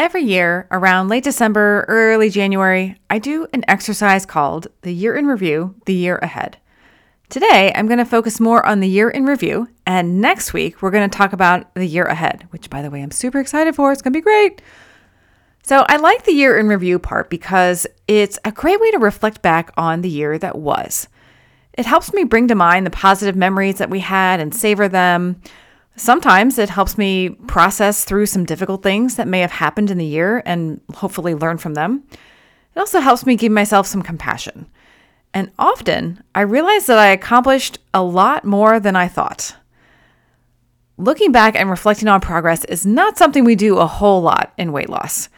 Every year, around late December, early January, I do an exercise called the Year in Review, the Year Ahead. Today, I'm going to focus more on the year in review, and next week, we're going to talk about the year ahead, which, by the way, I'm super excited for. It's going to be great. So, I like the year in review part because it's a great way to reflect back on the year that was. It helps me bring to mind the positive memories that we had and savor them. Sometimes it helps me process through some difficult things that may have happened in the year and hopefully learn from them. It also helps me give myself some compassion. And often I realize that I accomplished a lot more than I thought. Looking back and reflecting on progress is not something we do a whole lot in weight loss.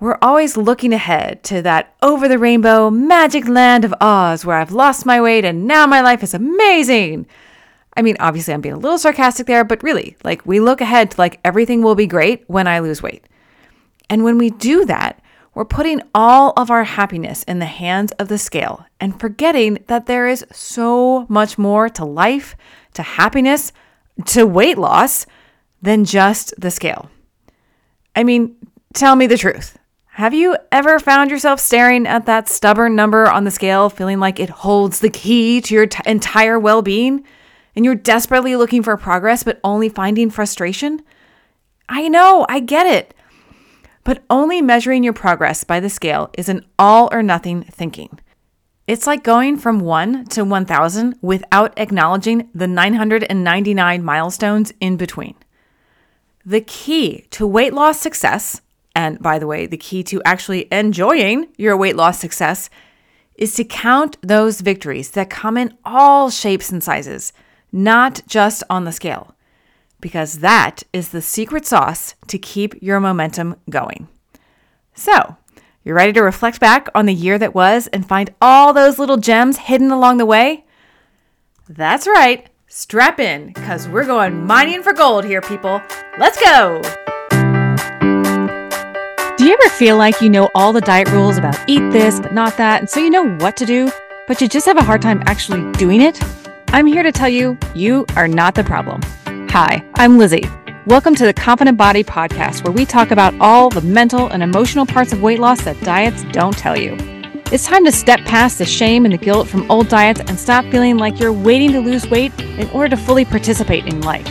We're always looking ahead to that over the rainbow magic land of Oz where I've lost my weight and now my life is amazing. I mean, obviously, I'm being a little sarcastic there, but really, like, we look ahead to like everything will be great when I lose weight. And when we do that, we're putting all of our happiness in the hands of the scale and forgetting that there is so much more to life, to happiness, to weight loss than just the scale. I mean, tell me the truth. Have you ever found yourself staring at that stubborn number on the scale, feeling like it holds the key to your t- entire well being? And you're desperately looking for progress but only finding frustration? I know, I get it. But only measuring your progress by the scale is an all or nothing thinking. It's like going from 1 to 1000 without acknowledging the 999 milestones in between. The key to weight loss success, and by the way, the key to actually enjoying your weight loss success, is to count those victories that come in all shapes and sizes not just on the scale, because that is the secret sauce to keep your momentum going. So, you're ready to reflect back on the year that was and find all those little gems hidden along the way? That's right. Strap in, because we're going mining for gold here, people. Let's go! Do you ever feel like you know all the diet rules about eat this, but not that, and so you know what to do, but you just have a hard time actually doing it? I'm here to tell you, you are not the problem. Hi, I'm Lizzie. Welcome to the Confident Body Podcast, where we talk about all the mental and emotional parts of weight loss that diets don't tell you. It's time to step past the shame and the guilt from old diets and stop feeling like you're waiting to lose weight in order to fully participate in life.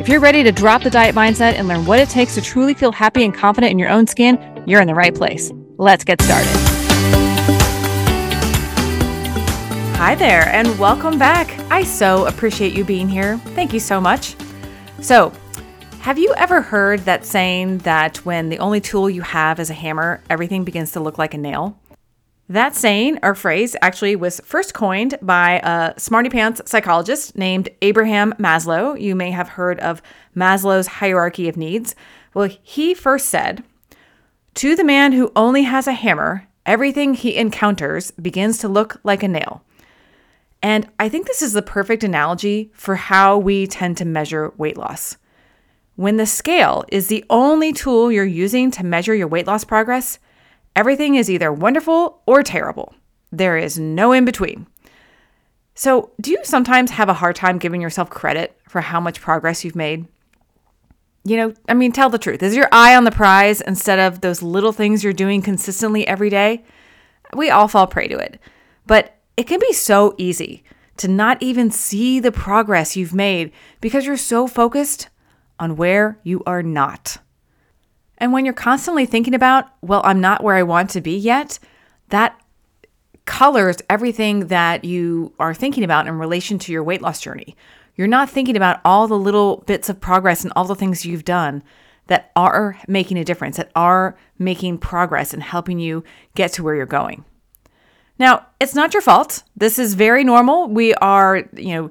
If you're ready to drop the diet mindset and learn what it takes to truly feel happy and confident in your own skin, you're in the right place. Let's get started. Hi there, and welcome back. I so appreciate you being here. Thank you so much. So, have you ever heard that saying that when the only tool you have is a hammer, everything begins to look like a nail? That saying or phrase actually was first coined by a smarty pants psychologist named Abraham Maslow. You may have heard of Maslow's hierarchy of needs. Well, he first said, To the man who only has a hammer, everything he encounters begins to look like a nail. And I think this is the perfect analogy for how we tend to measure weight loss. When the scale is the only tool you're using to measure your weight loss progress, everything is either wonderful or terrible. There is no in between. So, do you sometimes have a hard time giving yourself credit for how much progress you've made? You know, I mean, tell the truth. Is your eye on the prize instead of those little things you're doing consistently every day? We all fall prey to it. But it can be so easy to not even see the progress you've made because you're so focused on where you are not. And when you're constantly thinking about, well, I'm not where I want to be yet, that colors everything that you are thinking about in relation to your weight loss journey. You're not thinking about all the little bits of progress and all the things you've done that are making a difference, that are making progress and helping you get to where you're going. Now, it's not your fault. This is very normal. We are, you know,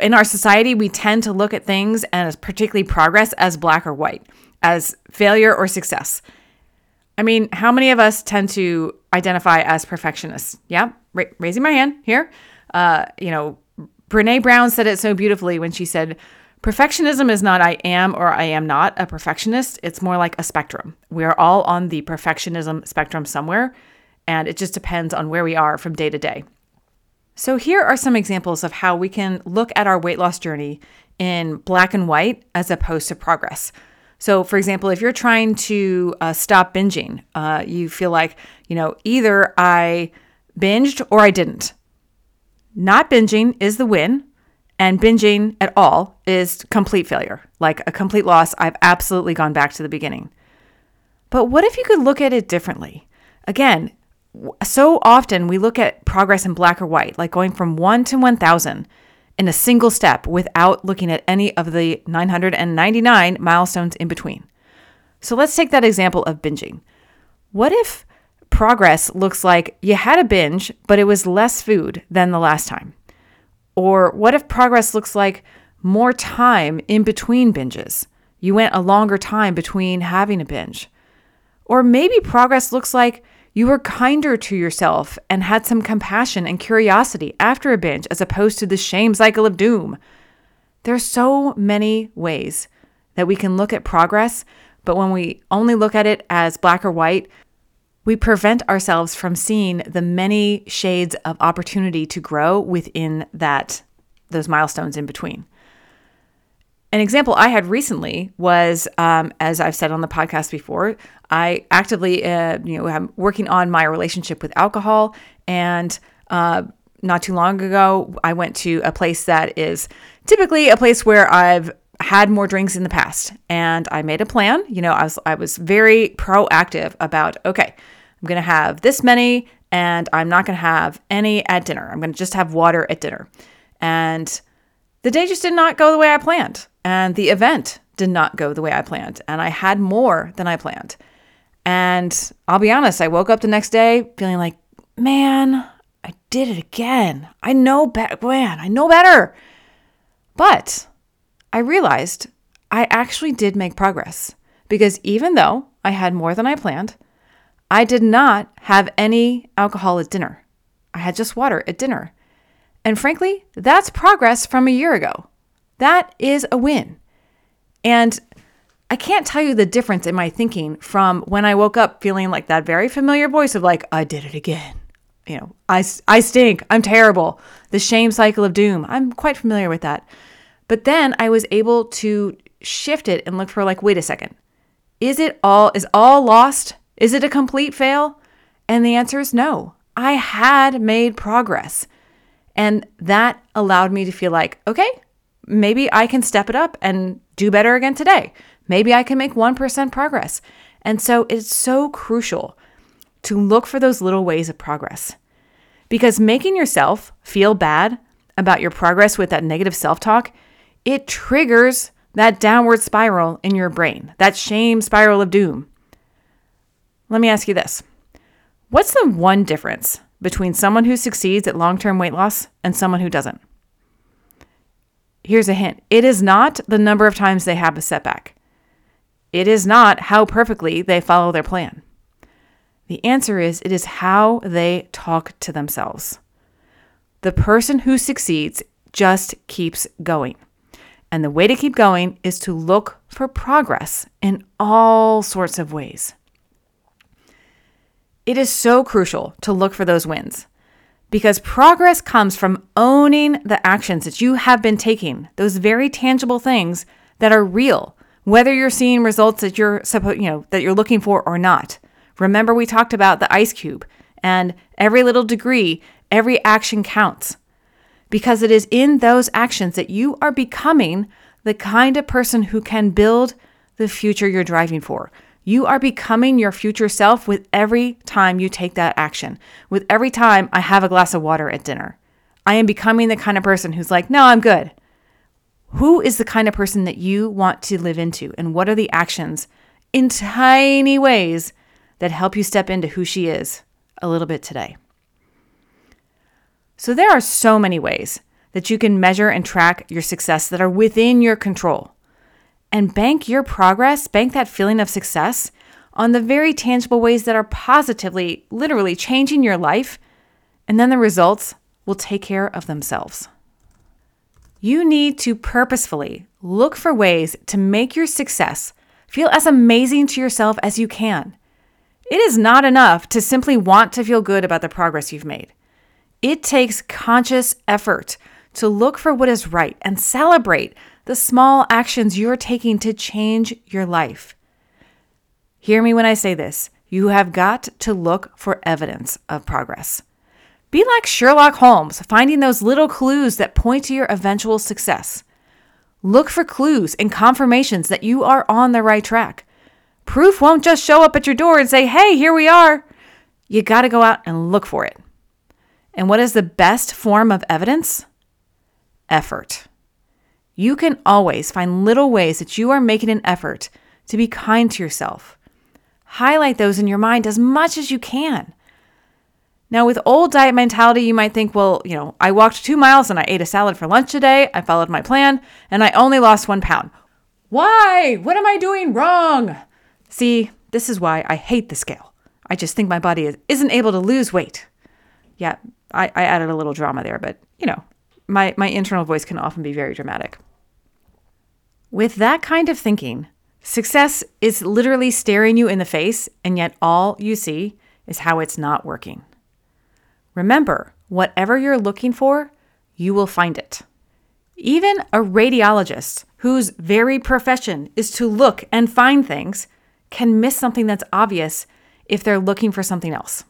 in our society, we tend to look at things and particularly progress as black or white, as failure or success. I mean, how many of us tend to identify as perfectionists? Yeah, Ra- raising my hand here. Uh, you know, Brene Brown said it so beautifully when she said, Perfectionism is not I am or I am not a perfectionist. It's more like a spectrum. We are all on the perfectionism spectrum somewhere and it just depends on where we are from day to day. So, here are some examples of how we can look at our weight loss journey in black and white as opposed to progress. So, for example, if you're trying to uh, stop binging, uh, you feel like, you know, either I binged or I didn't. Not binging is the win, and binging at all is complete failure, like a complete loss. I've absolutely gone back to the beginning. But what if you could look at it differently? Again, so often we look at progress in black or white, like going from 1 to 1000 in a single step without looking at any of the 999 milestones in between. So let's take that example of binging. What if progress looks like you had a binge, but it was less food than the last time? Or what if progress looks like more time in between binges? You went a longer time between having a binge. Or maybe progress looks like you were kinder to yourself and had some compassion and curiosity after a binge as opposed to the shame cycle of doom. There are so many ways that we can look at progress, but when we only look at it as black or white, we prevent ourselves from seeing the many shades of opportunity to grow within that those milestones in between. An example I had recently was, um, as I've said on the podcast before, I actively, uh, you know, I'm working on my relationship with alcohol. And uh, not too long ago, I went to a place that is typically a place where I've had more drinks in the past, and I made a plan. You know, I was I was very proactive about okay, I'm gonna have this many, and I'm not gonna have any at dinner. I'm gonna just have water at dinner, and the day just did not go the way I planned. And the event did not go the way I planned. And I had more than I planned. And I'll be honest, I woke up the next day feeling like, man, I did it again. I know better. Man, I know better. But I realized I actually did make progress because even though I had more than I planned, I did not have any alcohol at dinner. I had just water at dinner. And frankly, that's progress from a year ago. That is a win. And I can't tell you the difference in my thinking from when I woke up feeling like that very familiar voice of like, I did it again. You know, I, I stink. I'm terrible. The shame cycle of doom. I'm quite familiar with that. But then I was able to shift it and look for like, wait a second. Is it all, is all lost? Is it a complete fail? And the answer is no. I had made progress. And that allowed me to feel like, okay, maybe I can step it up and do better again today. Maybe I can make 1% progress. And so it's so crucial to look for those little ways of progress because making yourself feel bad about your progress with that negative self talk, it triggers that downward spiral in your brain, that shame spiral of doom. Let me ask you this What's the one difference between someone who succeeds at long term weight loss and someone who doesn't? Here's a hint it is not the number of times they have a setback, it is not how perfectly they follow their plan. The answer is it is how they talk to themselves. The person who succeeds just keeps going. And the way to keep going is to look for progress in all sorts of ways. It is so crucial to look for those wins because progress comes from owning the actions that you have been taking, those very tangible things that are real, whether you're seeing results that you're you know, that you're looking for or not. Remember we talked about the ice cube and every little degree, every action counts. Because it is in those actions that you are becoming the kind of person who can build the future you're driving for. You are becoming your future self with every time you take that action. With every time I have a glass of water at dinner, I am becoming the kind of person who's like, no, I'm good. Who is the kind of person that you want to live into? And what are the actions in tiny ways that help you step into who she is a little bit today? So, there are so many ways that you can measure and track your success that are within your control and bank your progress, bank that feeling of success on the very tangible ways that are positively, literally changing your life, and then the results will take care of themselves. You need to purposefully look for ways to make your success feel as amazing to yourself as you can. It is not enough to simply want to feel good about the progress you've made. It takes conscious effort to look for what is right and celebrate the small actions you're taking to change your life. Hear me when I say this you have got to look for evidence of progress. Be like Sherlock Holmes, finding those little clues that point to your eventual success. Look for clues and confirmations that you are on the right track. Proof won't just show up at your door and say, hey, here we are. You got to go out and look for it. And what is the best form of evidence? Effort. You can always find little ways that you are making an effort to be kind to yourself. Highlight those in your mind as much as you can. Now, with old diet mentality, you might think, well, you know, I walked two miles and I ate a salad for lunch today. I followed my plan and I only lost one pound. Why? What am I doing wrong? See, this is why I hate the scale. I just think my body isn't able to lose weight. Yeah, I, I added a little drama there, but you know, my, my internal voice can often be very dramatic. With that kind of thinking, success is literally staring you in the face, and yet all you see is how it's not working. Remember, whatever you're looking for, you will find it. Even a radiologist whose very profession is to look and find things can miss something that's obvious if they're looking for something else.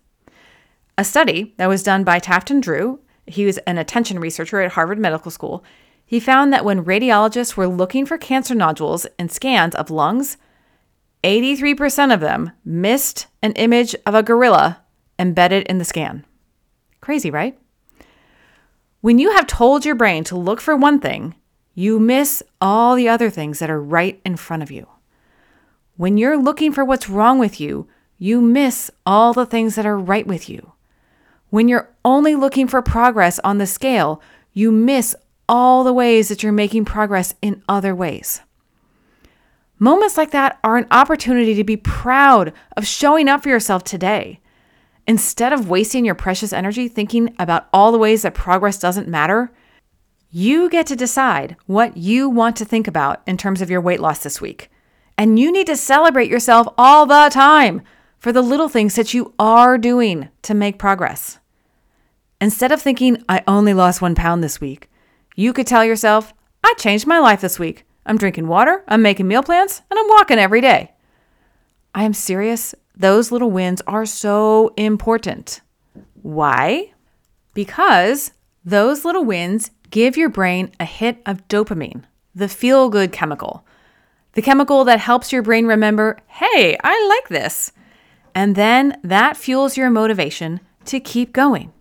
A study that was done by Trafton Drew, he was an attention researcher at Harvard Medical School, he found that when radiologists were looking for cancer nodules in scans of lungs, 83% of them missed an image of a gorilla embedded in the scan. Crazy, right? When you have told your brain to look for one thing, you miss all the other things that are right in front of you. When you're looking for what's wrong with you, you miss all the things that are right with you. When you're only looking for progress on the scale, you miss all the ways that you're making progress in other ways. Moments like that are an opportunity to be proud of showing up for yourself today. Instead of wasting your precious energy thinking about all the ways that progress doesn't matter, you get to decide what you want to think about in terms of your weight loss this week. And you need to celebrate yourself all the time for the little things that you are doing to make progress. Instead of thinking, I only lost one pound this week, you could tell yourself, I changed my life this week. I'm drinking water, I'm making meal plans, and I'm walking every day. I am serious. Those little wins are so important. Why? Because those little wins give your brain a hit of dopamine, the feel good chemical the chemical that helps your brain remember, hey, I like this. And then that fuels your motivation to keep going.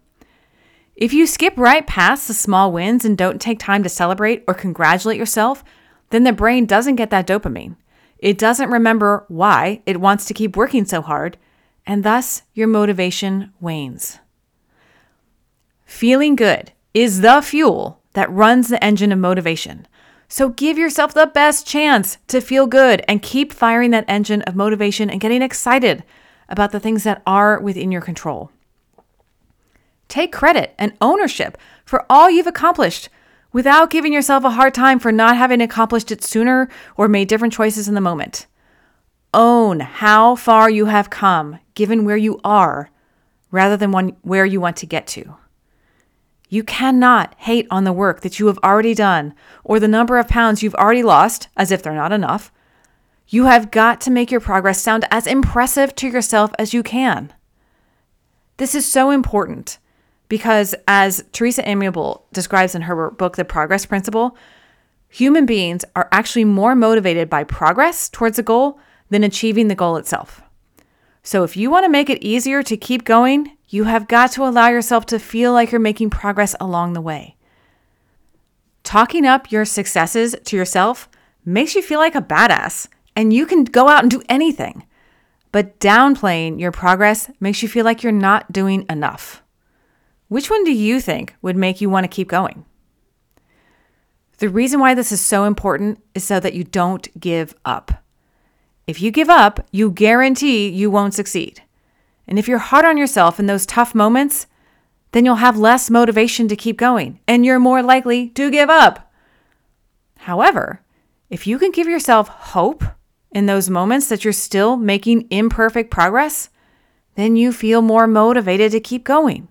If you skip right past the small wins and don't take time to celebrate or congratulate yourself, then the brain doesn't get that dopamine. It doesn't remember why it wants to keep working so hard, and thus your motivation wanes. Feeling good is the fuel that runs the engine of motivation. So give yourself the best chance to feel good and keep firing that engine of motivation and getting excited about the things that are within your control. Take credit and ownership for all you've accomplished without giving yourself a hard time for not having accomplished it sooner or made different choices in the moment. Own how far you have come, given where you are, rather than one, where you want to get to. You cannot hate on the work that you have already done or the number of pounds you've already lost as if they're not enough. You have got to make your progress sound as impressive to yourself as you can. This is so important because, as Teresa Amabile describes in her book, The Progress Principle, human beings are actually more motivated by progress towards a goal than achieving the goal itself. So, if you want to make it easier to keep going, you have got to allow yourself to feel like you're making progress along the way. Talking up your successes to yourself makes you feel like a badass and you can go out and do anything. But downplaying your progress makes you feel like you're not doing enough. Which one do you think would make you want to keep going? The reason why this is so important is so that you don't give up. If you give up, you guarantee you won't succeed. And if you're hard on yourself in those tough moments, then you'll have less motivation to keep going and you're more likely to give up. However, if you can give yourself hope in those moments that you're still making imperfect progress, then you feel more motivated to keep going.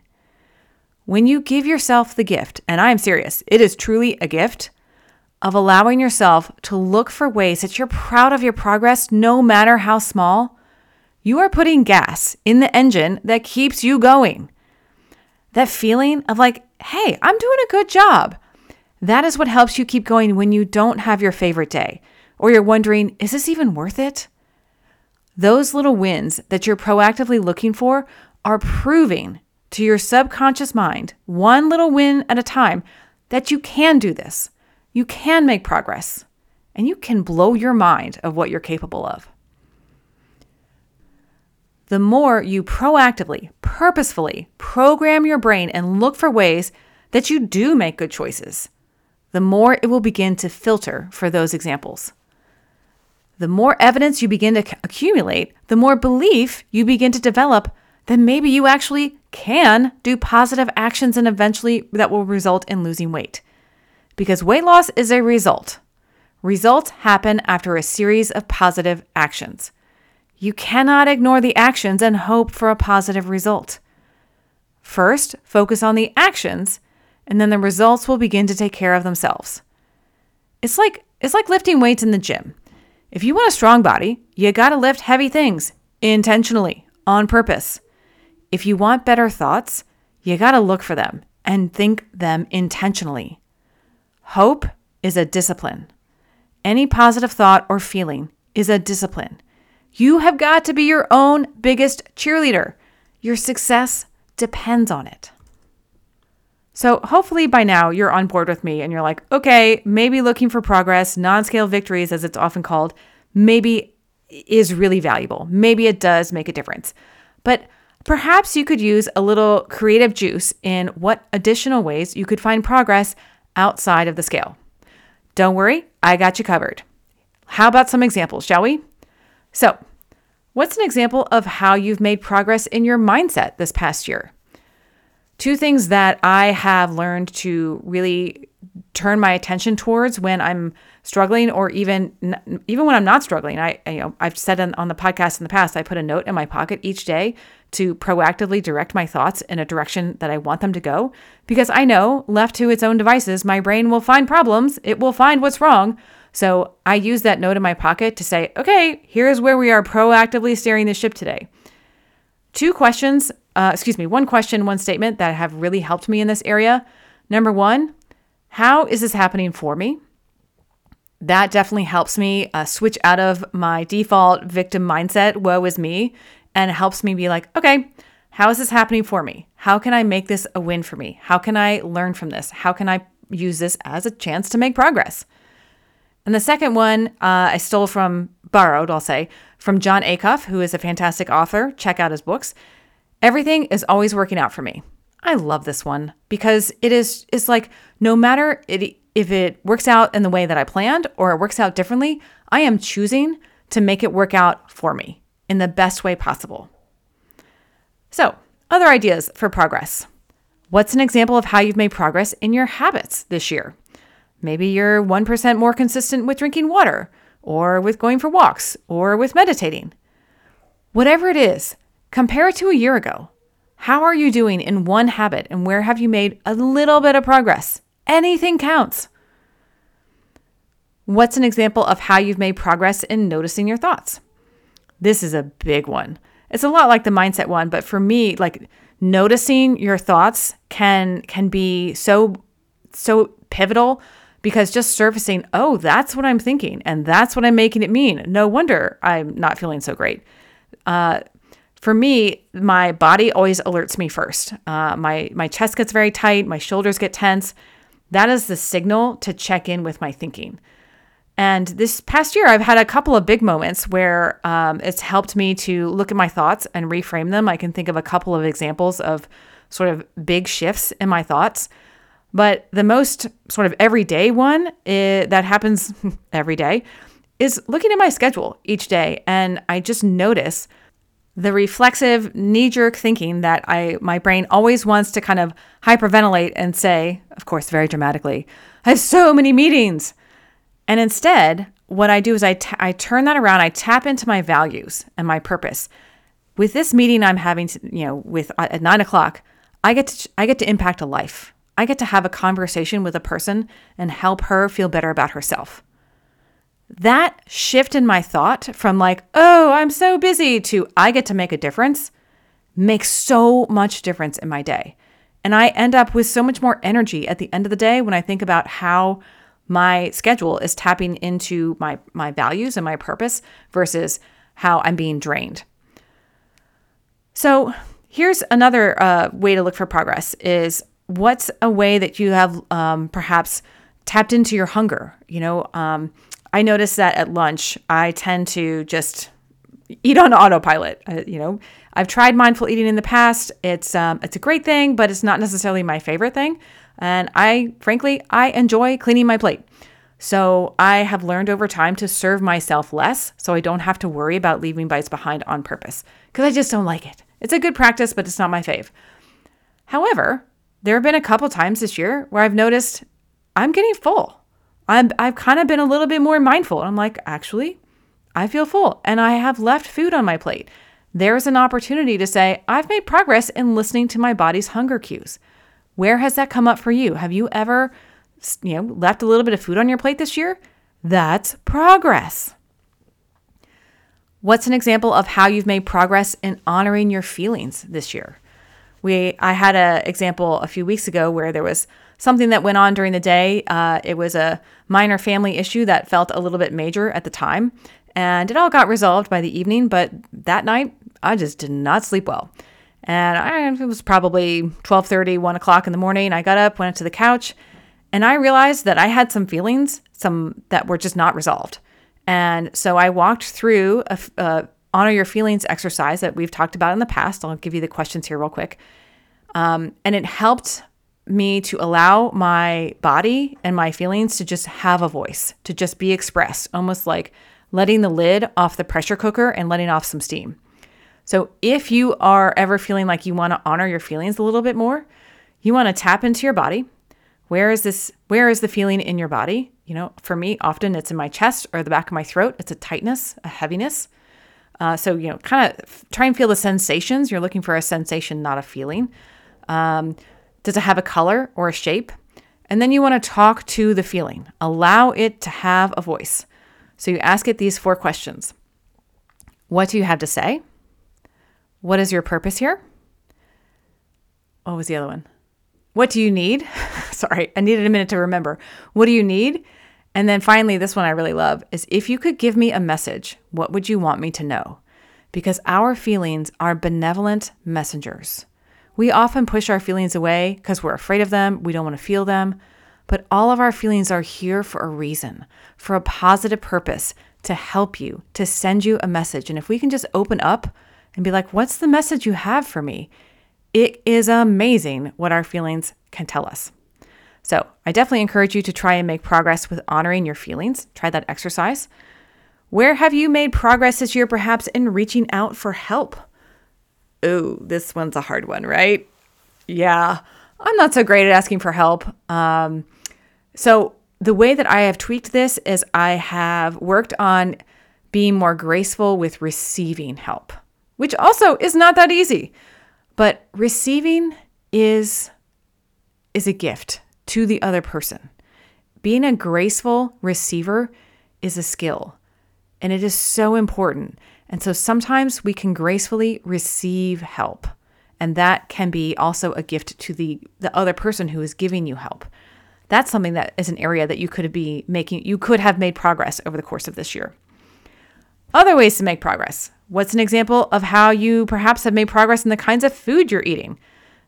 When you give yourself the gift, and I am serious, it is truly a gift of allowing yourself to look for ways that you're proud of your progress, no matter how small, you are putting gas in the engine that keeps you going. That feeling of like, hey, I'm doing a good job. That is what helps you keep going when you don't have your favorite day or you're wondering, is this even worth it? Those little wins that you're proactively looking for are proving to your subconscious mind, one little win at a time, that you can do this. You can make progress and you can blow your mind of what you're capable of. The more you proactively, purposefully program your brain and look for ways that you do make good choices, the more it will begin to filter for those examples. The more evidence you begin to accumulate, the more belief you begin to develop that maybe you actually can do positive actions and eventually that will result in losing weight because weight loss is a result. Results happen after a series of positive actions. You cannot ignore the actions and hope for a positive result. First, focus on the actions, and then the results will begin to take care of themselves. It's like it's like lifting weights in the gym. If you want a strong body, you got to lift heavy things intentionally, on purpose. If you want better thoughts, you got to look for them and think them intentionally. Hope is a discipline. Any positive thought or feeling is a discipline. You have got to be your own biggest cheerleader. Your success depends on it. So, hopefully, by now you're on board with me and you're like, okay, maybe looking for progress, non scale victories, as it's often called, maybe is really valuable. Maybe it does make a difference. But perhaps you could use a little creative juice in what additional ways you could find progress outside of the scale. Don't worry, I got you covered. How about some examples, shall we? So, what's an example of how you've made progress in your mindset this past year? Two things that I have learned to really turn my attention towards when I'm struggling or even even when I'm not struggling. I you know, I've said on, on the podcast in the past, I put a note in my pocket each day to proactively direct my thoughts in a direction that I want them to go because I know left to its own devices, my brain will find problems, it will find what's wrong. So I use that note in my pocket to say, okay, here's where we are proactively steering the ship today. Two questions, uh, excuse me, one question, one statement that have really helped me in this area. Number one, how is this happening for me? That definitely helps me uh, switch out of my default victim mindset, woe is me, and helps me be like, okay, how is this happening for me? How can I make this a win for me? How can I learn from this? How can I use this as a chance to make progress? And the second one uh, I stole from, borrowed, I'll say, from Jon Acuff, who is a fantastic author. Check out his books. Everything is always working out for me. I love this one because it is it's like no matter it, if it works out in the way that I planned or it works out differently, I am choosing to make it work out for me in the best way possible. So, other ideas for progress. What's an example of how you've made progress in your habits this year? Maybe you're 1% more consistent with drinking water, or with going for walks, or with meditating. Whatever it is, compare it to a year ago. How are you doing in one habit, and where have you made a little bit of progress? Anything counts. What's an example of how you've made progress in noticing your thoughts? This is a big one. It's a lot like the mindset one, but for me, like noticing your thoughts can can be so so pivotal because just surfacing, oh, that's what I'm thinking and that's what I'm making it mean. No wonder I'm not feeling so great. Uh, for me, my body always alerts me first. Uh, my my chest gets very tight, my shoulders get tense. That is the signal to check in with my thinking. And this past year, I've had a couple of big moments where um, it's helped me to look at my thoughts and reframe them. I can think of a couple of examples of sort of big shifts in my thoughts. But the most sort of everyday one is, that happens every day is looking at my schedule each day. And I just notice the reflexive knee-jerk thinking that I my brain always wants to kind of hyperventilate and say, of course, very dramatically, I have so many meetings. And instead, what I do is I, t- I turn that around, I tap into my values and my purpose. With this meeting I'm having, to, you know, with uh, at nine o'clock, I get to I get to impact a life. I get to have a conversation with a person and help her feel better about herself. That shift in my thought from like, oh, I'm so busy to I get to make a difference makes so much difference in my day. And I end up with so much more energy at the end of the day when I think about how my schedule is tapping into my my values and my purpose versus how I'm being drained. So, here's another uh, way to look for progress is what's a way that you have um, perhaps tapped into your hunger? You know, um, I notice that at lunch, I tend to just eat on autopilot. You know, I've tried mindful eating in the past. It's um, it's a great thing, but it's not necessarily my favorite thing. And I, frankly, I enjoy cleaning my plate. So I have learned over time to serve myself less, so I don't have to worry about leaving bites behind on purpose because I just don't like it. It's a good practice, but it's not my fave. However, there have been a couple times this year where I've noticed I'm getting full. I'm, I've kind of been a little bit more mindful. I'm like, actually, I feel full and I have left food on my plate. There's an opportunity to say, I've made progress in listening to my body's hunger cues. Where has that come up for you? Have you ever, you know, left a little bit of food on your plate this year? That's progress. What's an example of how you've made progress in honoring your feelings this year? We I had an example a few weeks ago where there was something that went on during the day. Uh, it was a minor family issue that felt a little bit major at the time, and it all got resolved by the evening. But that night, I just did not sleep well. And I, it was probably 12:30, 1 o'clock in the morning. I got up, went to the couch, and I realized that I had some feelings, some that were just not resolved. And so I walked through a, a honor your feelings exercise that we've talked about in the past. I'll give you the questions here real quick. Um, and it helped me to allow my body and my feelings to just have a voice, to just be expressed, almost like letting the lid off the pressure cooker and letting off some steam. So, if you are ever feeling like you want to honor your feelings a little bit more, you want to tap into your body. Where is this? Where is the feeling in your body? You know, for me, often it's in my chest or the back of my throat. It's a tightness, a heaviness. Uh, so, you know, kind of try and feel the sensations. You're looking for a sensation, not a feeling. Um, does it have a color or a shape? And then you want to talk to the feeling, allow it to have a voice. So you ask it these four questions What do you have to say? What is your purpose here? What was the other one? What do you need? Sorry, I needed a minute to remember. What do you need? And then finally, this one I really love is if you could give me a message, what would you want me to know? Because our feelings are benevolent messengers. We often push our feelings away because we're afraid of them, we don't want to feel them. But all of our feelings are here for a reason, for a positive purpose, to help you, to send you a message. And if we can just open up and be like, what's the message you have for me? It is amazing what our feelings can tell us. So, I definitely encourage you to try and make progress with honoring your feelings. Try that exercise. Where have you made progress this year, perhaps in reaching out for help? Oh, this one's a hard one, right? Yeah, I'm not so great at asking for help. Um, so, the way that I have tweaked this is I have worked on being more graceful with receiving help, which also is not that easy. But receiving is is a gift to the other person. Being a graceful receiver is a skill, and it is so important. And so sometimes we can gracefully receive help, and that can be also a gift to the, the other person who is giving you help. That's something that is an area that you could be making, you could have made progress over the course of this year. Other ways to make progress. What's an example of how you perhaps have made progress in the kinds of food you're eating?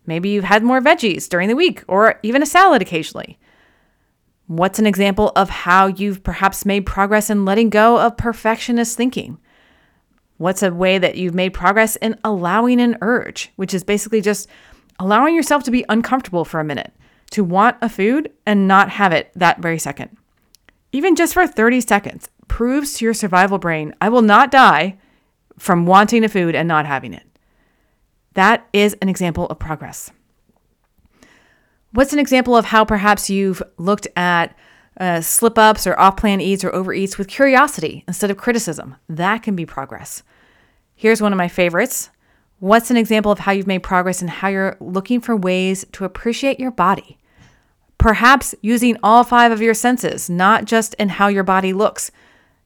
Maybe you've had more veggies during the week or even a salad occasionally. What's an example of how you've perhaps made progress in letting go of perfectionist thinking? What's a way that you've made progress in allowing an urge, which is basically just allowing yourself to be uncomfortable for a minute, to want a food and not have it that very second? Even just for 30 seconds proves to your survival brain, I will not die from wanting a food and not having it. That is an example of progress. What's an example of how perhaps you've looked at uh, slip ups or off plan eats or overeats with curiosity instead of criticism? That can be progress. Here's one of my favorites. What's an example of how you've made progress and how you're looking for ways to appreciate your body? Perhaps using all five of your senses, not just in how your body looks.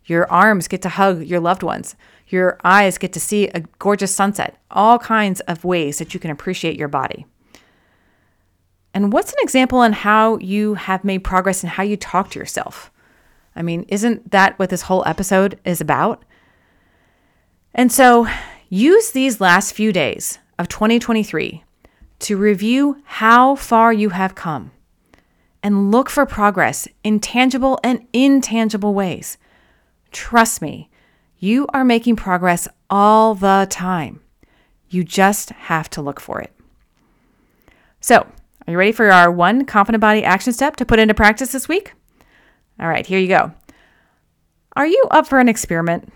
Your arms get to hug your loved ones. Your eyes get to see a gorgeous sunset. All kinds of ways that you can appreciate your body. And what's an example on how you have made progress and how you talk to yourself? I mean, isn't that what this whole episode is about? And so use these last few days of 2023 to review how far you have come and look for progress in tangible and intangible ways. Trust me, you are making progress all the time. You just have to look for it. So, are you ready for our one confident body action step to put into practice this week? All right, here you go. Are you up for an experiment?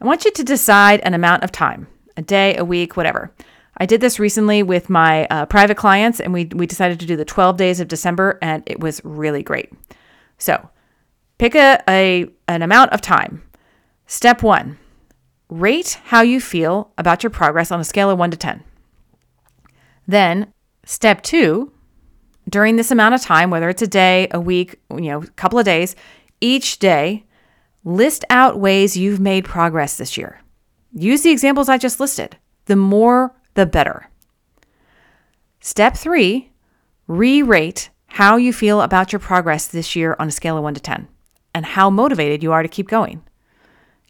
I want you to decide an amount of time a day, a week, whatever I did this recently with my uh, private clients, and we, we decided to do the 12 days of December, and it was really great. So pick a, a, an amount of time. Step one rate how you feel about your progress on a scale of 1 to 10. Then, step two, during this amount of time, whether it's a day, a week, you know, a couple of days, each day, list out ways you've made progress this year. Use the examples I just listed. The more the better. Step three, re rate how you feel about your progress this year on a scale of 1 to 10 and how motivated you are to keep going.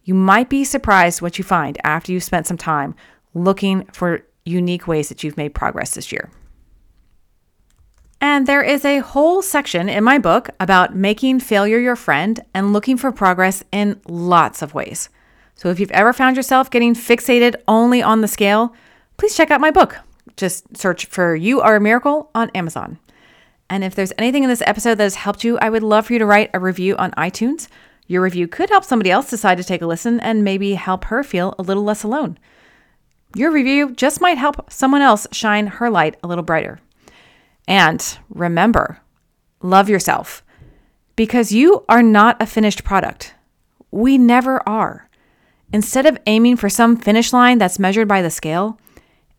You might be surprised what you find after you've spent some time looking for unique ways that you've made progress this year. And there is a whole section in my book about making failure your friend and looking for progress in lots of ways. So if you've ever found yourself getting fixated only on the scale, please check out my book. Just search for You Are a Miracle on Amazon. And if there's anything in this episode that has helped you, I would love for you to write a review on iTunes. Your review could help somebody else decide to take a listen and maybe help her feel a little less alone. Your review just might help someone else shine her light a little brighter. And remember, love yourself because you are not a finished product. We never are. Instead of aiming for some finish line that's measured by the scale,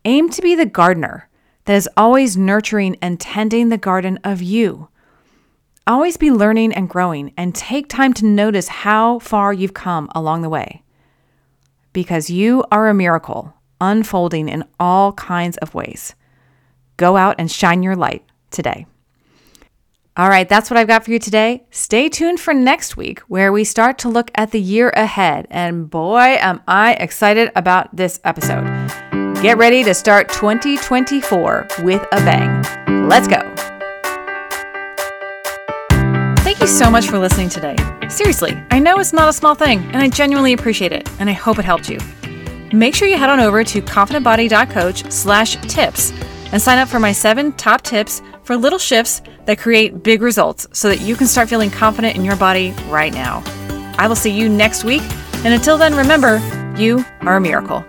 Aim to be the gardener that is always nurturing and tending the garden of you. Always be learning and growing and take time to notice how far you've come along the way. Because you are a miracle unfolding in all kinds of ways. Go out and shine your light today. All right, that's what I've got for you today. Stay tuned for next week where we start to look at the year ahead. And boy, am I excited about this episode. Get ready to start 2024 with a bang. Let's go. Thank you so much for listening today. Seriously, I know it's not a small thing, and I genuinely appreciate it, and I hope it helped you. Make sure you head on over to confidentbody.coach slash tips and sign up for my seven top tips for little shifts that create big results so that you can start feeling confident in your body right now. I will see you next week, and until then, remember, you are a miracle.